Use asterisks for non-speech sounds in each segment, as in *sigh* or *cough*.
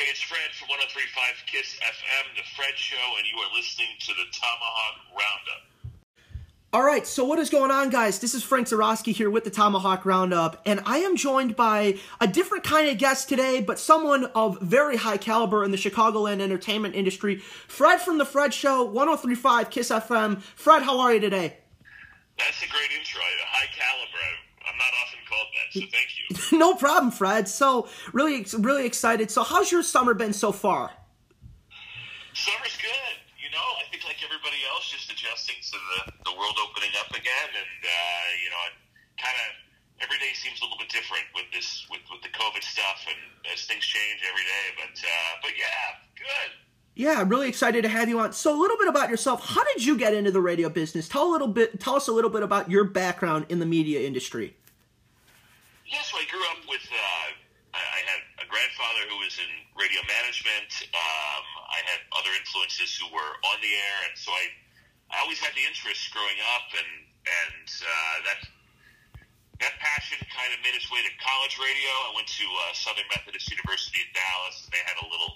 Hey, it's Fred from 1035 Kiss FM, The Fred Show, and you are listening to the Tomahawk Roundup. All right, so what is going on, guys? This is Frank Zarowski here with the Tomahawk Roundup, and I am joined by a different kind of guest today, but someone of very high caliber in the Chicagoland entertainment industry. Fred from The Fred Show, 1035 Kiss FM. Fred, how are you today? That's a great intro. A high caliber. Not often called that, so thank you. *laughs* no problem, Fred. So, really, really excited. So, how's your summer been so far? Summer's good. You know, I think like everybody else, just adjusting to the, the world opening up again, and uh, you know, kind of every day seems a little bit different with this with, with the COVID stuff, and as things change every day. But uh, but yeah, good. Yeah, I'm really excited to have you on. So, a little bit about yourself. How did you get into the radio business? Tell a little bit. Tell us a little bit about your background in the media industry. Grew up with. Uh, I had a grandfather who was in radio management. Um, I had other influences who were on the air, and so I, I always had the interest growing up, and and uh, that that passion kind of made its way to college radio. I went to uh, Southern Methodist University in Dallas. They had a little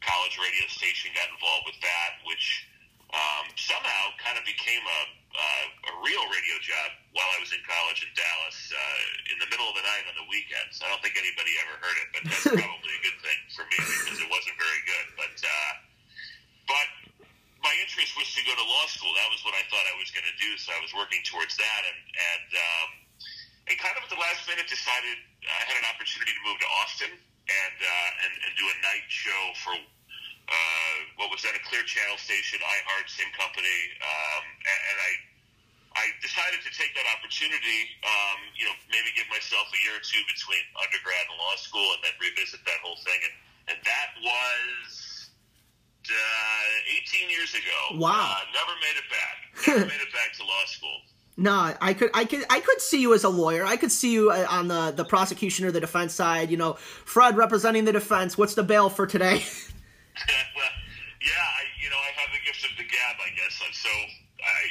college radio station. Got involved with that, which um, somehow kind of became a uh, a real radio job while I was in college in Dallas uh, in the middle of the night on the weekends. I don't think anybody ever heard it, but that's *laughs* probably a good thing for me because it wasn't very good. But uh, but my interest was to go to law school. That was what I thought I was going to do, so I was working towards that, and and um, and kind of at the last minute decided I had an opportunity to move to Austin and uh, and, and do a night show for uh, what was then a Clear Channel station, iHeart, same company, um, and, and I I decided to take that opportunity. Um, you know, maybe give myself a year or two between undergrad and law school, and then revisit that whole thing. And and that was uh, 18 years ago. Wow. Uh, never made it back. Never made it back to law school. *laughs* No, I could, I could, I could see you as a lawyer. I could see you uh, on the the prosecution or the defense side. You know, Fred representing the defense. What's the bail for today? *laughs* *laughs* well, yeah, I, you know, I have the gift of the gab, I guess. And so I,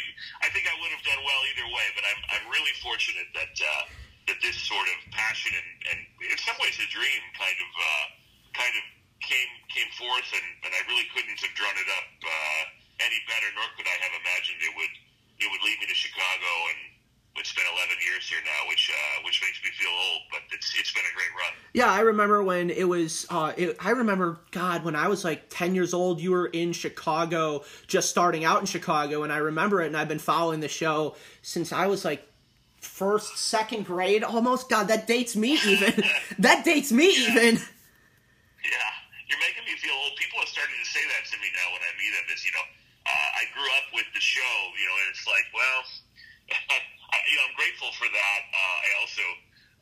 I think I would have done well either way. But I'm, I'm really fortunate that uh, that this sort of passion and, and in some ways a dream kind of uh, kind of came came forth, and, and I really couldn't have drawn it up uh, any better, nor could I have imagined it would it would lead me to Chicago and it's been 11 years here now, which uh, which makes me feel old, but it's it's been a great run. Yeah, I remember when it was. Uh, it, I remember, God, when I was like 10 years old, you were in Chicago, just starting out in Chicago, and I remember it. And I've been following the show since I was like first, second grade, almost. God, that dates me even. *laughs* that dates me Yeah. even. Yeah, you're making me feel old. People are starting to say that to me now when I meet them. Is you know, uh, I grew up with the show, you know, and it's like, well, *laughs* you know, I'm grateful for that. Uh, I also,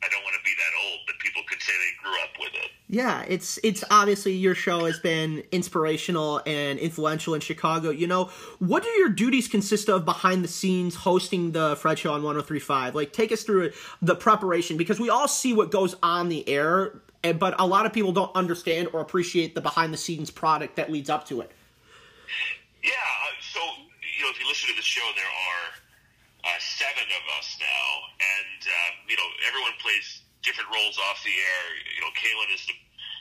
I don't want to be that old, but people could say they grew up with it. Yeah, it's it's obviously your show has been inspirational and influential in Chicago. You know, what do your duties consist of behind the scenes hosting the Fred Show on 1035? Like take us through the preparation because we all see what goes on the air, but a lot of people don't understand or appreciate the behind the scenes product that leads up to it. Yeah. uh, So you know, if you listen to the show, there are uh, seven of us now, and um, you know, everyone plays different roles off the air. You know, Kaylin is the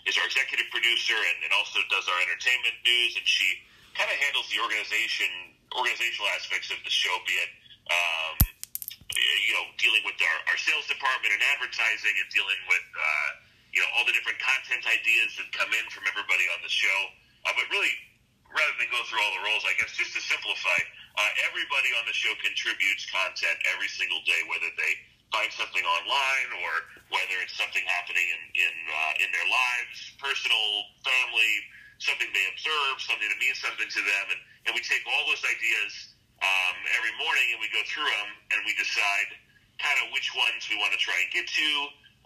is our executive producer and, and also does our entertainment news, and she kind of handles the organization organizational aspects of the show, be it um, you know dealing with our, our sales department and advertising, and dealing with uh, you know all the different content ideas that come in from everybody on the show. Uh, but really, rather than go through all the roles, I guess just to simplify, uh, everybody on the show contributes content every single day, whether they find something online or whether it's something happening in in, uh, in their lives, personal, family, something they observe, something that means something to them, and, and we take all those ideas um, every morning and we go through them and we decide kind of which ones we want to try and get to.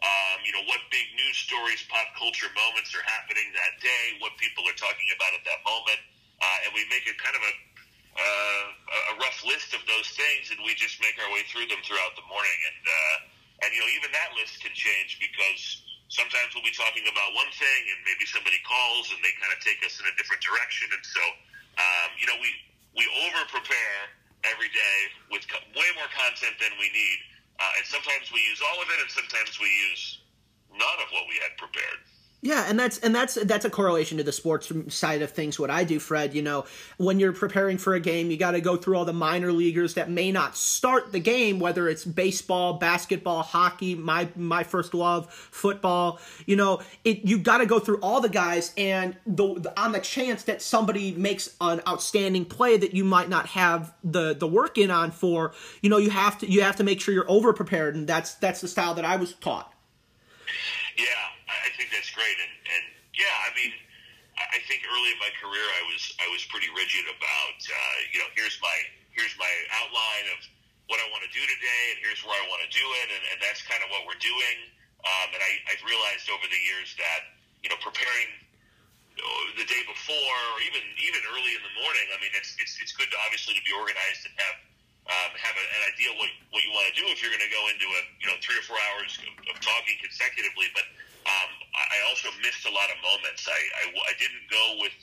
Um, you know, what big news stories, pop culture moments are happening that day, what people are talking about at that moment, uh, and we make it kind of a uh, a rough list of those things, and we just make our way through them throughout the morning. And uh, and you know, even that list can change because sometimes we'll be talking about one thing, and maybe somebody calls and they kind of take us in a different direction. And so, um, you know, we we over prepare every day with co- way more content than we need, uh, and sometimes we use all of it, and sometimes we use none of what we had prepared. Yeah, and that's and that's that's a correlation to the sports side of things. What I do, Fred, you know, when you're preparing for a game, you got to go through all the minor leaguers that may not start the game, whether it's baseball, basketball, hockey, my my first love, football. You know, it you got to go through all the guys, and the, the on the chance that somebody makes an outstanding play that you might not have the the work in on for, you know, you have to you have to make sure you're over prepared, and that's that's the style that I was taught. Yeah, I think that's great, and and yeah, I mean, I think early in my career, I was I was pretty rigid about uh, you know here's my here's my outline of what I want to do today, and here's where I want to do it, and, and that's kind of what we're doing. Um, and I, I've realized over the years that you know preparing the day before, or even even early in the morning. I mean, it's it's it's good to obviously to be organized and have um, have a, an idea what what you want to do if you're going to go into a you know three or four hours of, of talking consecutively. But um, I also missed a lot of moments. I, I, I didn't go with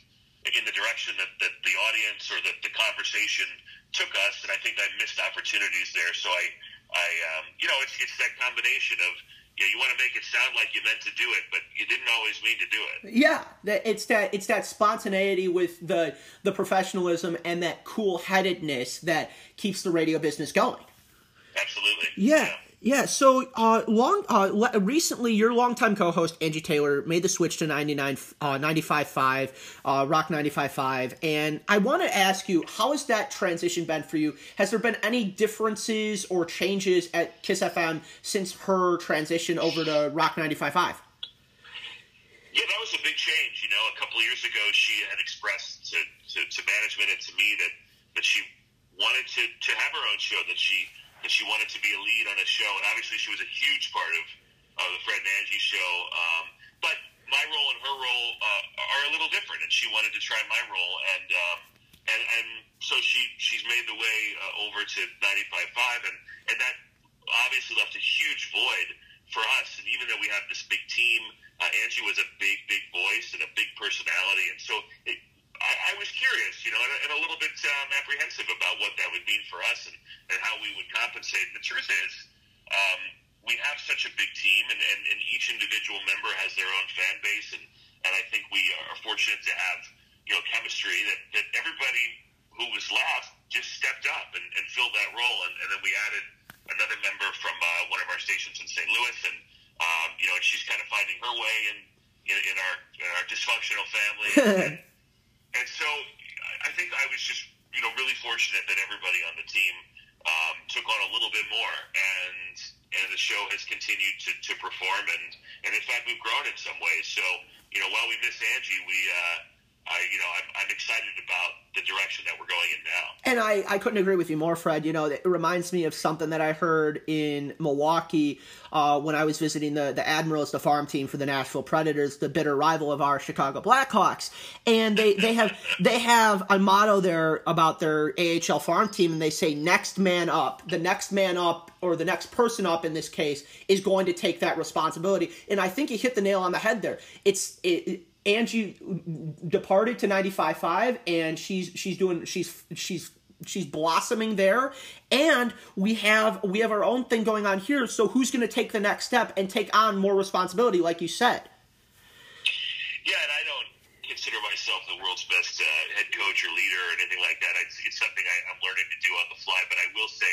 in the direction that, that the audience or that the conversation took us, and I think I missed opportunities there. So I, I um, you know, it's, it's that combination of you, know, you want to make it sound like you meant to do it, but you didn't always mean to do it. Yeah, it's that it's that spontaneity with the the professionalism and that cool headedness that keeps the radio business going. Absolutely. Yeah. yeah. Yeah, so uh, long uh, recently, your longtime co-host Angie Taylor made the switch to 99, uh, 95.5, uh, Rock 95.5, and I want to ask you, how has that transition been for you? Has there been any differences or changes at Kiss FM since her transition over to Rock 95.5? Yeah, that was a big change. You know, a couple years ago, she had expressed to, to, to management and to me that, that she wanted to, to have her own show, that she – and she wanted to be a lead on a show. And obviously, she was a huge part of uh, the Fred and Angie show. Um, but my role and her role uh, are a little different, and she wanted to try my role, and um, and and so she she's made the way uh, over to 95.5, and and that obviously left a huge void for us. And even though we have this big team, uh, Angie was a big big voice and a big personality, and so it, I, I was curious, you know, and, and a little bit um, apprehensive about what that would mean for us and, and how we would compensate. The truth is, um, we have such a big team, and, and, and each individual member has their own fan base, and, and I think we are fortunate to have, you know, chemistry that, that everybody who was left just stepped up and, and filled that role. And, and then we added another member from uh, one of our stations in St. Louis, and um, you know, and she's kind of finding her way in in, in our in our dysfunctional family. and, *laughs* and so I think I was just you know really fortunate that everybody on the team um, took on a little bit more, and and the show has continued to, to perform, and and in fact we've grown in some ways. So you know while we miss Angie, we. Uh, I, you know, I'm, I'm excited about the direction that we're going in now. And I, I couldn't agree with you more, Fred. You know, it reminds me of something that I heard in Milwaukee uh, when I was visiting the, the Admirals, the farm team for the Nashville Predators, the bitter rival of our Chicago Blackhawks. And they, they have *laughs* they have a motto there about their AHL farm team, and they say "next man up." The next man up, or the next person up in this case, is going to take that responsibility. And I think you hit the nail on the head there. It's it, Angie departed to 95.5 and she's she's doing she's she's she's blossoming there. And we have we have our own thing going on here. So who's going to take the next step and take on more responsibility like you said? Yeah and i don't consider myself the world's best uh, head coach or leader or anything like that. It's, it's something I, i'm learning to do on the fly. But i will say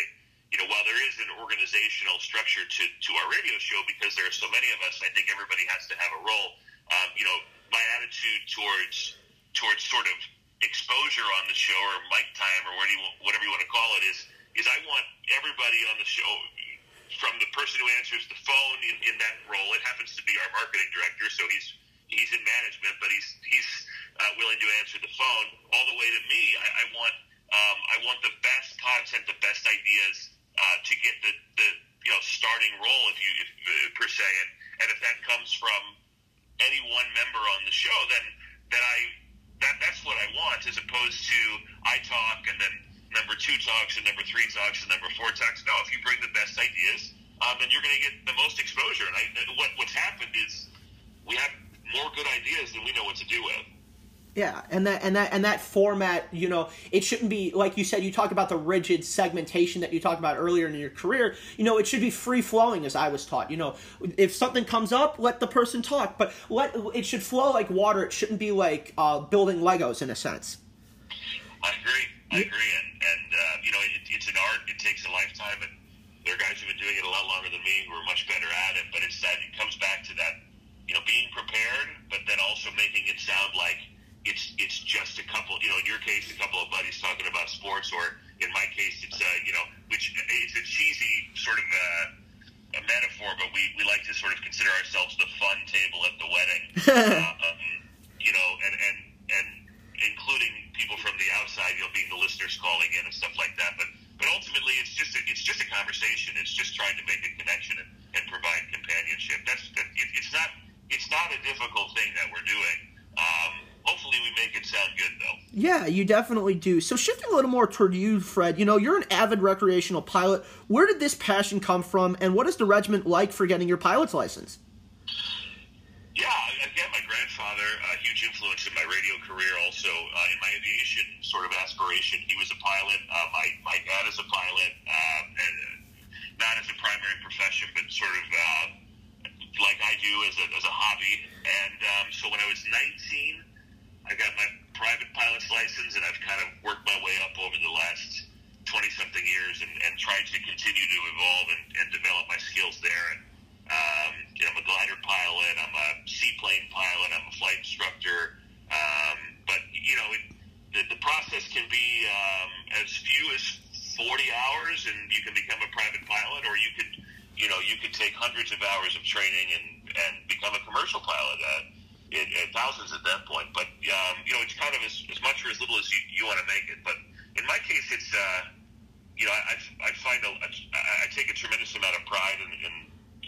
you know while there is an organizational structure to, to our radio show because there are so many of us i think everybody has to have a role um, you know my attitude towards towards sort of exposure on the show or mic time or whatever you, want to call it is is I want everybody on the show from the person who answers the phone in, in that role. It happens to be our marketing director, so he's he's in management, but he's he's uh, willing to answer the phone all the way to me. I, I want um, I want the best content, the best ideas uh, to get the, the you know starting role, if you if, per se, and and if that comes from any one member on the show, then then I that that's what I want, as opposed to I talk and then number two talks and number three talks and number four talks. No, if you bring the best ideas, um, then you're going to get the most exposure. And I, what what's happened is we have more good ideas than we know what to do with. Yeah, and that and that and that format, you know, it shouldn't be like you said. You talk about the rigid segmentation that you talked about earlier in your career. You know, it should be free flowing, as I was taught. You know, if something comes up, let the person talk, but let it should flow like water. It shouldn't be like uh, building Legos in a sense. I agree. I agree, and and uh, you know, it, it's an art. It takes a lifetime, and there are guys who've been doing it a lot longer than me who are much better at it. But it's that it comes back to that, you know, being prepared, but then also making it sound like it's it's just a couple. You know, in your case, a couple of buddies talking about sports, or in my case, it's uh, you know, which it's a cheesy sort of. Uh, a metaphor, but we, we like to sort of consider ourselves the fun table at the wedding. You know, and, and, and including people from the outside, you know, being the listeners calling in and stuff like that. But, but ultimately, it's just a, it's just a conversation. It's just trying to make a connection and, and provide companionship. That's that, it, it's not it's not a difficult thing that we're doing. Um, hopefully we make it sound good though. Yeah, you definitely do. So shifting a little more toward you, Fred, you know, you're an avid recreational pilot. Where did this passion come from and what is the regiment like for getting your pilot's license? Yeah, again, my grandfather, a huge influence in my radio career, also uh, in my aviation sort of aspiration. He was a pilot. Uh, my, my dad is a pilot, uh, and not as a primary profession, but sort of uh, like I do as a, as a hobby. And um, so when I was 19, I got my private pilot's license, and I've kind of worked my way up over the last 20 something years and, and tried to continue to evolve and, and develop my skills there. And, um, you know, I'm a glider pilot, I'm a seaplane pilot, I'm a flight instructor. Um, but, you know, it, the, the process can be um, as few as 40 hours and you can become a private pilot, or you could, you know, you could take hundreds of hours of training and, and become a commercial pilot. Uh, it, it, thousands at that point. But um, you know, it's kind of as, as much or as little as you, you want to make it. But in my case, it's uh, you know, I, I find a, I take a tremendous amount of pride in, in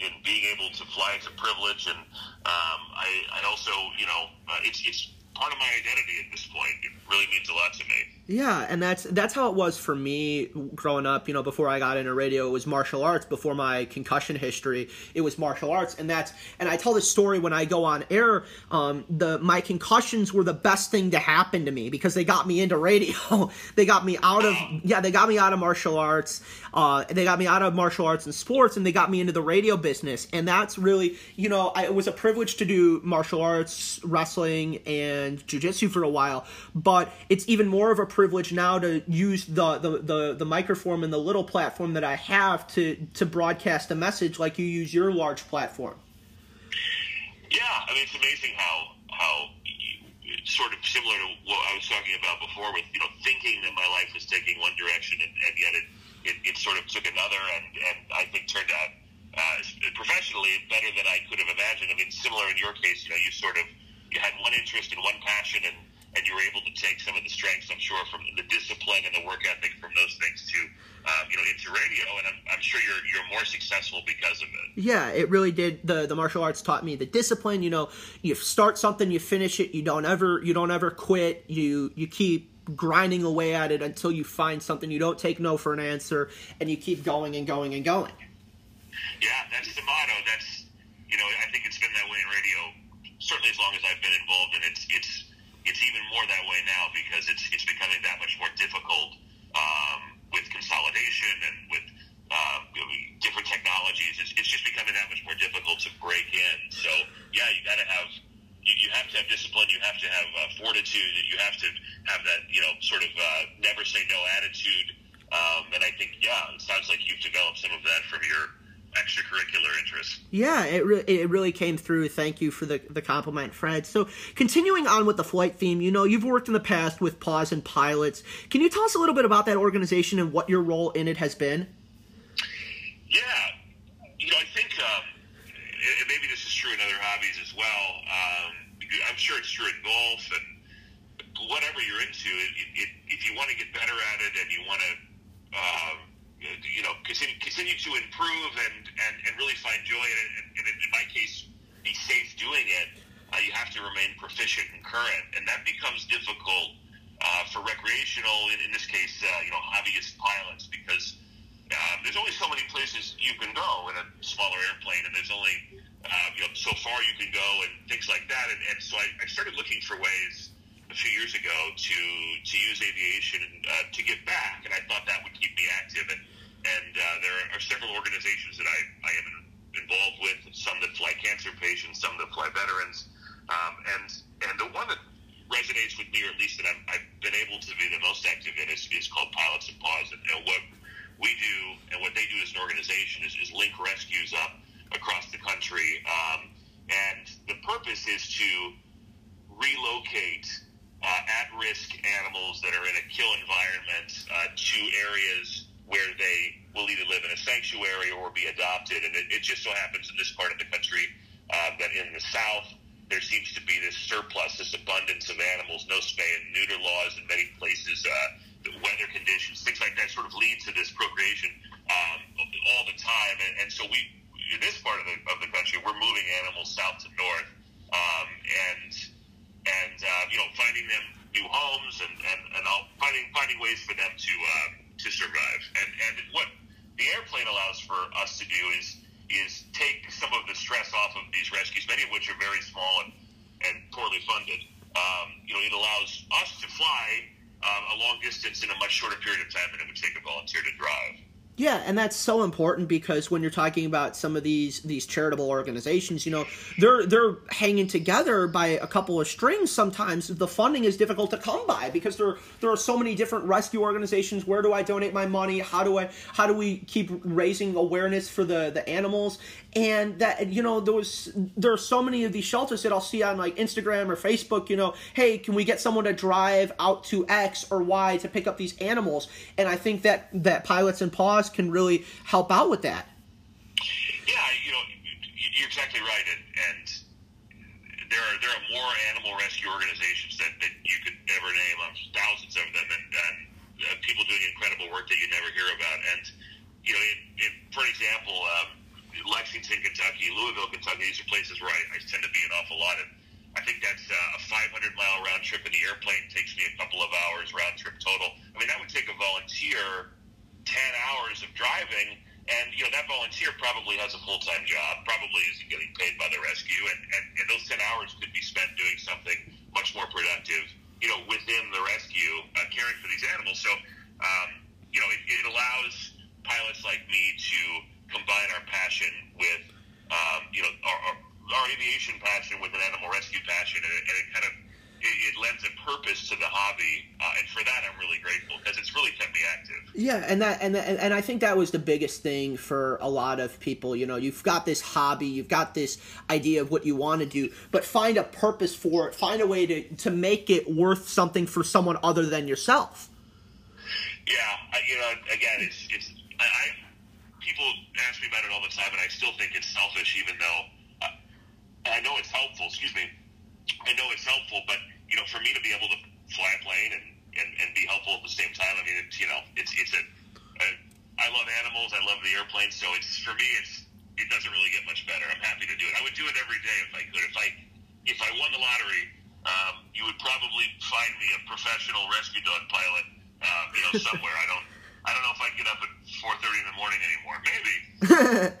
in being able to fly. It's a privilege, and um, I, I also, you know, uh, it's it's part of my identity at this point. It really means a lot to me. Yeah, and that's that's how it was for me growing up. You know, before I got into radio, it was martial arts. Before my concussion history, it was martial arts, and that's and I tell this story when I go on air. Um, the my concussions were the best thing to happen to me because they got me into radio. *laughs* they got me out of yeah, they got me out of martial arts. Uh, they got me out of martial arts and sports, and they got me into the radio business. And that's really you know, I, it was a privilege to do martial arts, wrestling, and jujitsu for a while. But it's even more of a privilege now to use the, the, the, the microphone and the little platform that I have to, to broadcast a message like you use your large platform. Yeah, I mean, it's amazing how, how sort of similar to what I was talking about before with, you know, thinking that my life was taking one direction and, and yet it, it, it sort of took another and, and I think turned out uh, professionally better than I could have imagined. I mean, similar in your case, you know, you sort of, you had one interest and one passion and and you were able to take some of the strengths, I'm sure, from the discipline and the work ethic from those things to, um, you know, into radio. And I'm, I'm sure you're you're more successful because of it. Yeah, it really did. the The martial arts taught me the discipline. You know, you start something, you finish it. You don't ever you don't ever quit. You you keep grinding away at it until you find something. You don't take no for an answer, and you keep going and going and going. Yeah, that's the motto. That's you know, I think it's been that way in radio certainly as long as I've been involved, and it's it's it's even more that way now because it's it's becoming that much more difficult um, with consolidation and with uh, different technologies. It's, it's just becoming that much more difficult to break in. So yeah, you got to have you, you have to have discipline. You have to have uh, fortitude. You have to have that you know sort of uh, never say no attitude. Um, and I think yeah, it sounds like you've developed some of that from your extracurricular interests. Yeah, it, re- it really came through. Thank you for the, the compliment, Fred. So, continuing on with the flight theme, you know, you've worked in the past with Paws and Pilots. Can you tell us a little bit about that organization and what your role in it has been? Yeah, you know, I think um, and maybe this is true in other hobbies as well. Um, I'm sure it's true in golf and whatever you're into. It, it, if you want to get better at it and you want to um, you know, continue, continue to improve and, and, and really find joy in it. And, and in my case, be safe doing it. Uh, you have to remain proficient and current, and that becomes difficult uh, for recreational, in, in this case, uh, you know, hobbyist pilots, because um, there's only so many places you can go in a smaller airplane, and there's only uh, you know so far you can go, and things like that. And, and so I, I started looking for ways few years ago to to use aviation uh, to give back, and I thought that would keep me active. And and uh, there are several organizations that I, I am involved with. Some that fly cancer patients, some that fly veterans, um, and and the one that resonates with me, or at least that I'm, I've been able to be the most active in, is, is called Pilots and Paws. And, and what we do and what they do as an organization is, is link rescues up across the country. Um, and the purpose is to relocate uh, at-risk animals that are in a kill environment uh, to areas where they will either live in a sanctuary or be adopted. And it, it just so happens in this part of the country uh, that in the South there seems to be this surplus, this abundance of animals, no spay and neuter laws in many places, uh, weather conditions, things like that sort of lead to this procreation um, all the time. And, and so we, in this part of the, of the country, we're moving animals south to north. Um, and and uh, you know finding them new homes and and, and all, finding finding ways for them to uh, to survive. And and what the airplane allows for us to do is is take some of the stress off of these rescues, many of which are very small and and poorly funded. Um, you know, it allows us to fly um, a long distance in a much shorter period of time than it would take a volunteer to drive. Yeah, and that's so important because when you're talking about some of these these charitable organizations, you know, they're they're hanging together by a couple of strings. Sometimes the funding is difficult to come by because there there are so many different rescue organizations. Where do I donate my money? How do I how do we keep raising awareness for the the animals? And that you know, was there are so many of these shelters that I'll see on like Instagram or Facebook. You know, hey, can we get someone to drive out to X or Y to pick up these animals? And I think that that pilots and paws can really help out with that. Yeah, you know, you're exactly right, and, and there are there are more animal rescue organizations that, that you could never name. Um, thousands of them, and, and uh, people doing incredible work that you never hear about. And you know, it, it, for example, um, Lexington, Kentucky, Louisville, Kentucky. These are places where I, I tend to be an awful lot. And I think that's uh, a 500 mile round trip in the airplane. takes me a couple of hours round trip total. I mean, that would take a volunteer 10 hours of driving. And, you know, that volunteer probably has a full time job, probably isn't getting paid by the rescue. And, and, and those 10 hours could be spent doing something much more productive, you know, within the rescue, uh, caring for these animals. So, um, you know, it, it allows pilots like me to combine our passion with, um, you know, our, our, our aviation passion with an animal rescue passion. And it, and it kind of it, it lends a purpose to the hobby, uh, and for that I'm really grateful because it's really kept me active. Yeah, and and and I think that was the biggest thing for a lot of people. You know, you've got this hobby, you've got this idea of what you want to do, but find a purpose for it. Find a way to to make it worth something for someone other than yourself. Yeah, I, you know, again, it's it's I, I people ask me about it all the time, and I still think it's selfish, even though uh, I know it's helpful. Excuse me I know it's helpful, but you know, for me to be able to fly a plane and, and, and be helpful at the same time, I mean, it's you know, it's it's a, a I love animals, I love the airplane, so it's for me, it's it doesn't really get much better. I'm happy to do it. I would do it every day if I could. If I if I won the lottery, um, you would probably find me a professional rescue dog pilot, um, you know, somewhere. I don't I don't know if I get up at 4:30 in the morning anymore. Maybe.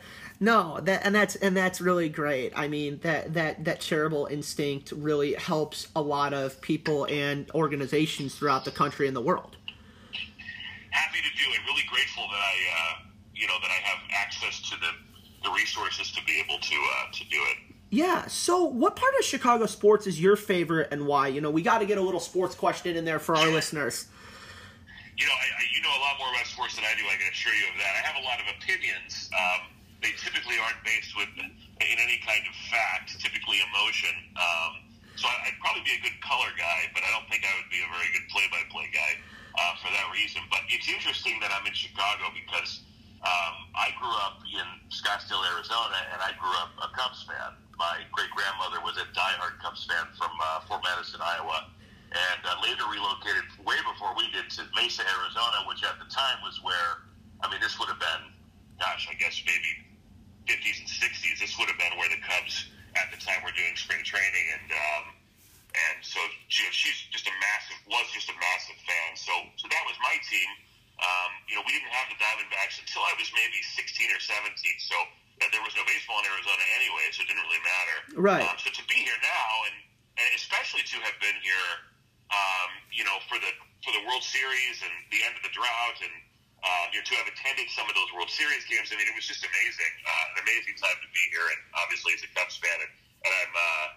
*laughs* No, that and that's and that's really great. I mean that that that charitable instinct really helps a lot of people and organizations throughout the country and the world. Happy to do it. Really grateful that I, uh, you know, that I have access to the the resources to be able to uh, to do it. Yeah. So, what part of Chicago sports is your favorite, and why? You know, we got to get a little sports question in there for our listeners. You know, I, you know a lot more about sports than I do. I can assure you of that. I have a lot of opinions. Um, they typically aren't based with in any kind of fact, typically emotion. Um, so I'd probably be a good color guy, but I don't think I would be a very good play-by-play guy uh, for that reason. But it's interesting that I'm in Chicago because um, I grew up in Scottsdale, Arizona, and I grew up a Cubs fan. My great grandmother was a diehard Cubs fan from uh, Fort Madison, Iowa, and uh, later relocated way before we did to Mesa, Arizona, which at the time was where, I mean, this would have been, gosh, I guess maybe 50s and 60s, this would have been where the Cubs at the time were doing spring training, and um, and so she, she's just a massive was just a massive fan. So so that was my team. Um, you know, we didn't have the Diamondbacks until I was maybe 16 or 17. So uh, there was no baseball in Arizona anyway, so it didn't really matter. Right. Um, so to be here now, and, and especially to have been here um, you know, for the for the World Series and the end of the drought, and um, you know, to have attended some of those World Series games. I mean, it was just amazing, uh, an amazing time to be here, and obviously as a Cubs fan, and, and I'm. Uh,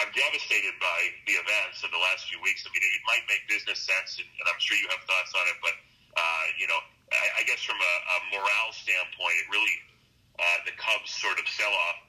I'm devastated by the events of the last few weeks. I mean, it might make business sense, and, and I'm sure you have thoughts on it. But uh, you know, I, I guess from a, a morale standpoint, it really uh, the Cubs sort of sell off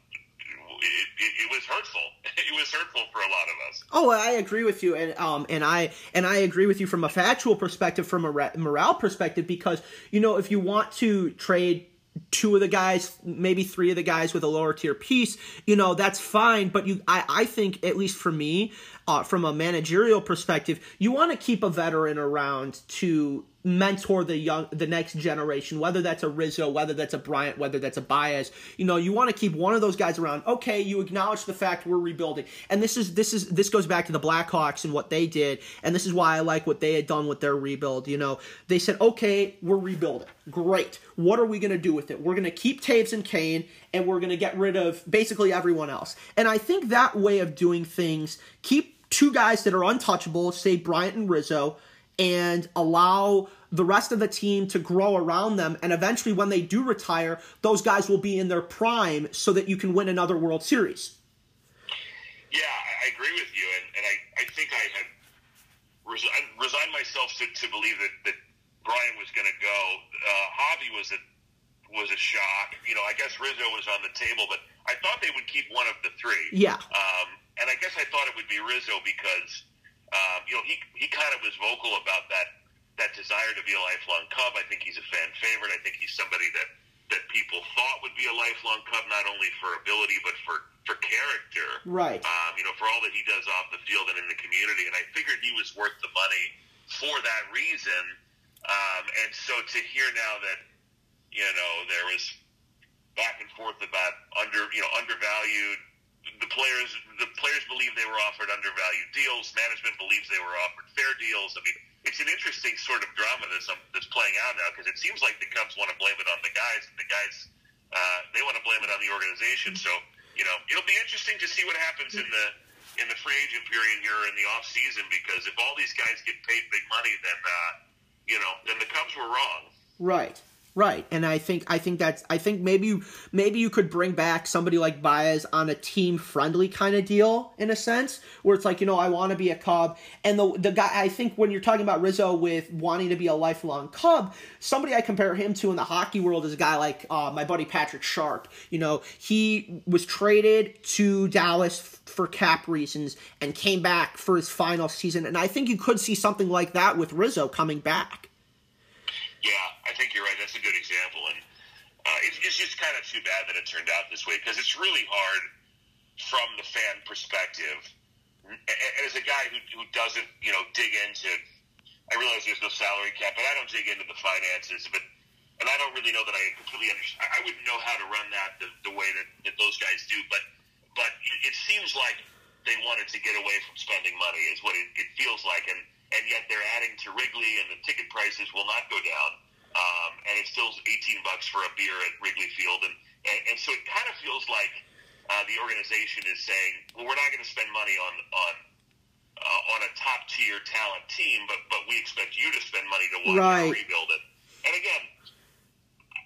it, it, it, was hurtful. *laughs* It was hurtful for a lot of us. Oh, I agree with you, and um, and I and I agree with you from a factual perspective, from a morale perspective, because you know if you want to trade two of the guys, maybe three of the guys with a lower tier piece, you know, that's fine. But you, I, I think, at least for me, uh, from a managerial perspective, you want to keep a veteran around to mentor the young the next generation whether that's a Rizzo whether that's a Bryant whether that's a Baez. You know you want to keep one of those guys around. Okay you acknowledge the fact we're rebuilding. And this is this is this goes back to the Blackhawks and what they did. And this is why I like what they had done with their rebuild you know. They said okay we're rebuilding. Great. What are we going to do with it? We're going to keep Toews and Kane and we're going to get rid of basically everyone else. And I think that way of doing things keep two guys that are untouchable say Bryant and Rizzo and allow the rest of the team to grow around them. And eventually, when they do retire, those guys will be in their prime so that you can win another World Series. Yeah, I agree with you. And, and I, I think I had resigned, resigned myself to, to believe that, that Brian was going to go. Uh, Javi was a was a shock. You know, I guess Rizzo was on the table, but I thought they would keep one of the three. Yeah. Um, and I guess I thought it would be Rizzo because um, you know, he he kind of was vocal about that that desire to be a lifelong Cub. I think he's a fan favorite. I think he's somebody that that people thought would be a lifelong Cub, not only for ability but for for character. Right. Um, you know, for all that he does off the field and in the community. And I figured he was worth the money for that reason. Um, and so to hear now that you know there was back and forth about under you know undervalued the players the players believe they were offered undervalued deals. Management believes they were offered fair deals. I mean, it's an interesting sort of drama that's um, that's playing out now because it seems like the Cubs want to blame it on the guys, and the guys uh, they want to blame it on the organization. So you know, it'll be interesting to see what happens in the in the free agent period here in the off season because if all these guys get paid big money, then uh, you know, then the Cubs were wrong. Right. Right, and I think I think that's I think maybe maybe you could bring back somebody like Baez on a team friendly kind of deal in a sense where it's like you know I want to be a Cub and the the guy I think when you're talking about Rizzo with wanting to be a lifelong Cub somebody I compare him to in the hockey world is a guy like uh, my buddy Patrick Sharp you know he was traded to Dallas for cap reasons and came back for his final season and I think you could see something like that with Rizzo coming back. Yeah, I think you're right. That's a good example, and uh, it, it's just kind of too bad that it turned out this way because it's really hard from the fan perspective. As a guy who, who doesn't, you know, dig into, I realize there's no salary cap, but I don't dig into the finances. But and I don't really know that I completely understand. I wouldn't know how to run that the, the way that, that those guys do. But but it seems like they wanted to get away from spending money, is what it, it feels like, and and yet they're adding to Wrigley, and the ticket prices will not go down. Um, and it's still 18 bucks for a beer at Wrigley Field, and and, and so it kind of feels like uh, the organization is saying, well, we're not going to spend money on on uh, on a top tier talent team, but but we expect you to spend money to watch right. rebuild it. And again,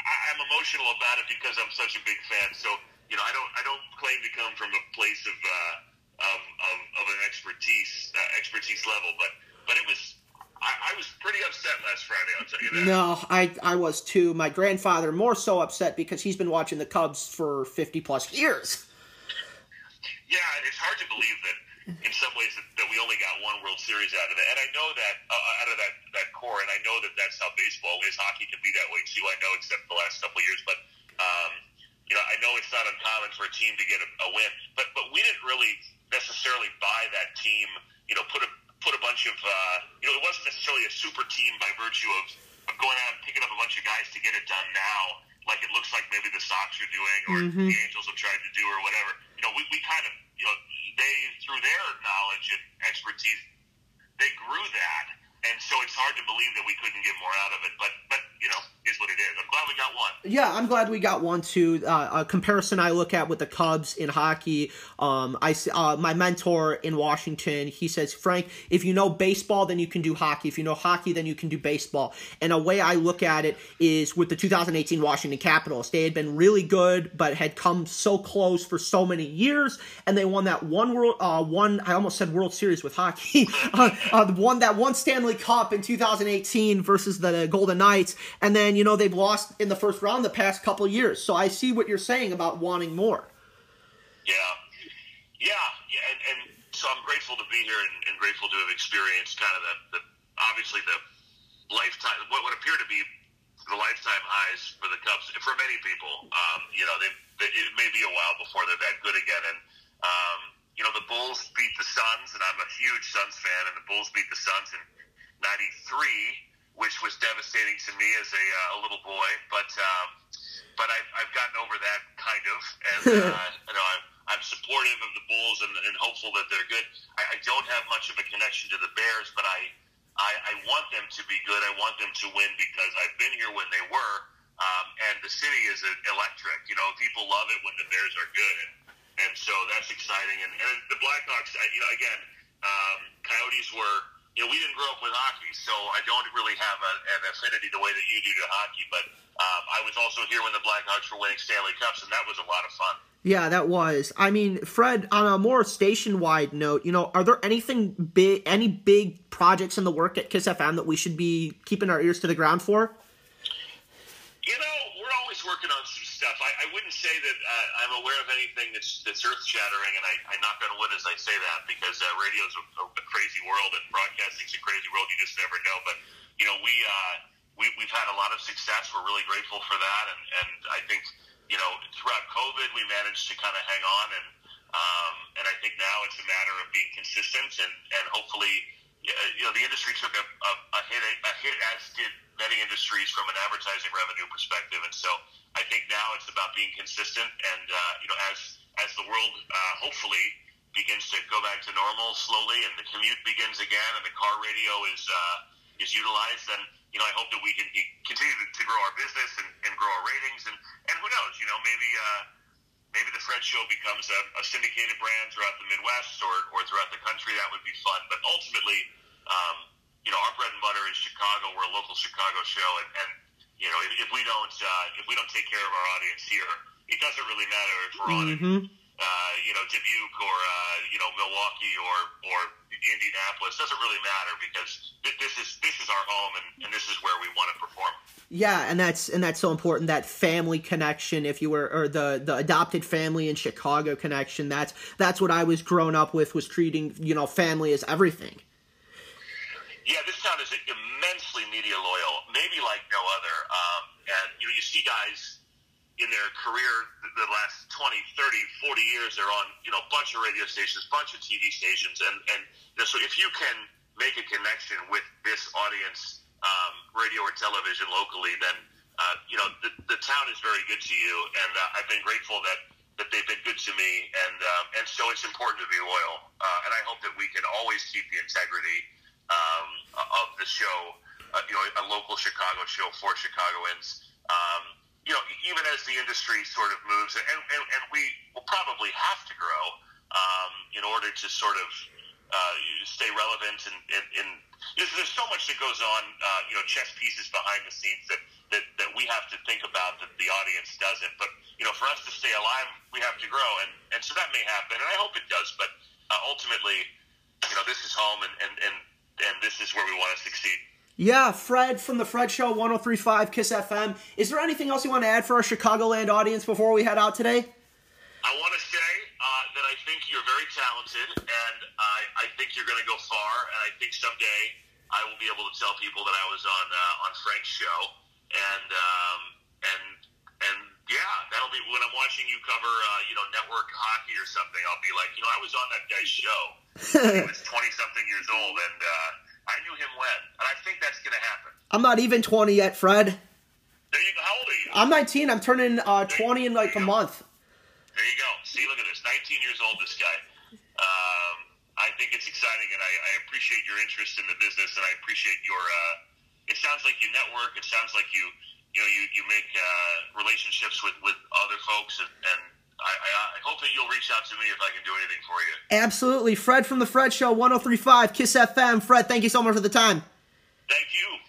I, I'm emotional about it because I'm such a big fan. So you know, I don't I don't claim to come from a place of uh, of, of, of an expertise uh, expertise level, but but it was I, I, was pretty upset last Friday. I'll tell you that. No, I I was too. My grandfather more so upset because he's been watching the Cubs for fifty plus years. Yeah, it's hard to believe that in some ways that, that we only got one World Series out of it, and I know that uh, out of that that core, and I know that that's how baseball is. Hockey can be that way too. I know, except the last couple of years, but. Um, you know, I know it's not uncommon for a team to get a, a win, but but we didn't really necessarily buy that team. You know, put a put a bunch of, uh, you know, it wasn't necessarily a super team by virtue of, of going out and picking up a bunch of guys to get it done now, like it looks like maybe the Sox are doing or mm-hmm. the Angels have tried to do or whatever. You know, we, we kind of, you know, they, through their knowledge and expertise, they grew that. And so it's hard to believe that we couldn't get more out of it. But, but you know, is what it is. I'm glad we got one. Yeah, I'm glad we got one too. Uh, a comparison I look at with the Cubs in hockey. Um, I uh, my mentor in Washington. He says, Frank, if you know baseball, then you can do hockey. If you know hockey, then you can do baseball. And a way I look at it is with the 2018 Washington Capitals. They had been really good, but had come so close for so many years, and they won that one world, uh, one I almost said World Series with hockey. *laughs* uh, uh, one that one Stanley Cup in 2018 versus the Golden Knights, and then you know they've lost in the first round the past couple years. So I see what you're saying about wanting more. Yeah, yeah, yeah, and, and so I'm grateful to be here and, and grateful to have experienced kind of the, the obviously the lifetime what would appear to be the lifetime highs for the Cubs for many people. Um, you know, they, they, it may be a while before they're that good again, and um, you know the Bulls beat the Suns, and I'm a huge Suns fan, and the Bulls beat the Suns in '93 which was devastating to me as a, uh, a little boy. But um, but I've, I've gotten over that kind of, and *laughs* uh, you know I'm, I'm supportive of the Bulls and, and hopeful that they're good. I, I don't have much of a connection to the Bears, but I, I I want them to be good. I want them to win because I've been here when they were, um, and the city is electric. You know, people love it when the Bears are good, and, and so that's exciting. And, and the Blackhawks, you know, again, um, Coyotes were you know, we didn't grow up with hockey, so I don't really have a, an affinity the way that you do to hockey. But um, I was also here when the Blackhawks were winning Stanley Cups, and that was a lot of fun. Yeah, that was. I mean, Fred, on a more station-wide note, you know, are there anything big, any big projects in the work at Kiss FM that we should be keeping our ears to the ground for? You know, we're always working on stuff. I, I wouldn't say that uh, I'm aware of anything that's that's earth shattering, and I, I knock on wood as I say that because uh, radio's a, a crazy world and broadcasting's a crazy world. You just never know. But you know, we uh, we we've had a lot of success. We're really grateful for that, and and I think you know throughout COVID we managed to kind of hang on, and um, and I think now it's a matter of being consistent and and hopefully you know the industry took a, a, a hit a hit as did many industries from an advertising revenue perspective, and so I think now it's about being consistent, and uh, you know, as as the world uh, hopefully begins to go back to normal slowly, and the commute begins again, and the car radio is uh, is utilized, then you know, I hope that we can continue to, grow our business and, and grow our ratings, and and who knows, you know, maybe. Uh, maybe the Fred Show becomes a, a syndicated brand throughout the Midwest or, or throughout the country. That would be fun. But ultimately, um, you know, our bread and butter is Chicago. We're a local Chicago show, and, and you know, if, if we don't uh, if we don't take care of our audience here, it doesn't really matter if we're on mm-hmm. in, uh, you know, Dubuque or uh, you know Milwaukee or or Indianapolis. Doesn't really matter because th- this is this is our home and, and this is where we want to perform. Yeah, and that's and that's so important that family connection. If you were or the the adopted family in Chicago connection, that's that's what I was grown up with. Was treating you know family as everything. Yeah, this town is immensely media loyal, maybe like no other. Um, and you know, you see guys in their career, the last 20, 30, 40 years, they're on you know a bunch of radio stations, bunch of TV stations, and and you know, so if you can make a connection with this audience, um, radio or television locally, then uh, you know the, the town is very good to you, and uh, I've been grateful that that they've been good to me, and um, and so it's important to be loyal, uh, and I hope that we can always keep the integrity um, of the show, uh, you know, a local Chicago show for Chicagoans. Um, you know, even as the industry sort of moves, and, and, and we will probably have to grow um, in order to sort of uh, stay relevant. And, and, and there's, there's so much that goes on, uh, you know, chess pieces behind the scenes that, that, that we have to think about that the audience doesn't. But, you know, for us to stay alive, we have to grow. And, and so that may happen, and I hope it does. But uh, ultimately, you know, this is home, and, and, and and this is where we want to succeed. Yeah, Fred from the Fred Show 1035 Kiss FM. Is there anything else you want to add for our Chicagoland audience before we head out today? I want to say uh, that I think you're very talented, and I, I think you're going to go far. And I think someday I will be able to tell people that I was on uh, on Frank's show, and um, and and yeah, that'll be when I'm watching you cover, uh, you know, network hockey or something. I'll be like, you know, I was on that guy's show he was *laughs* 20 something years old, and uh, I knew him when. And I think that's going to happen. I'm not even 20 yet, Fred. There you go. How old are you? I'm 19. I'm turning uh, 20 in like a go. month. There you go. See, look at this. 19 years old, this guy. Um, I think it's exciting, and I, I, appreciate your interest in the business, and I appreciate your. Uh, it sounds like you network. It sounds like you you know, you, you make uh, relationships with, with other folks, and, and I, I, hope that you'll reach out to me if I can do anything for you. Absolutely. Fred from The Fred Show, 1035, Kiss FM. Fred, thank you so much for the time. Thank you.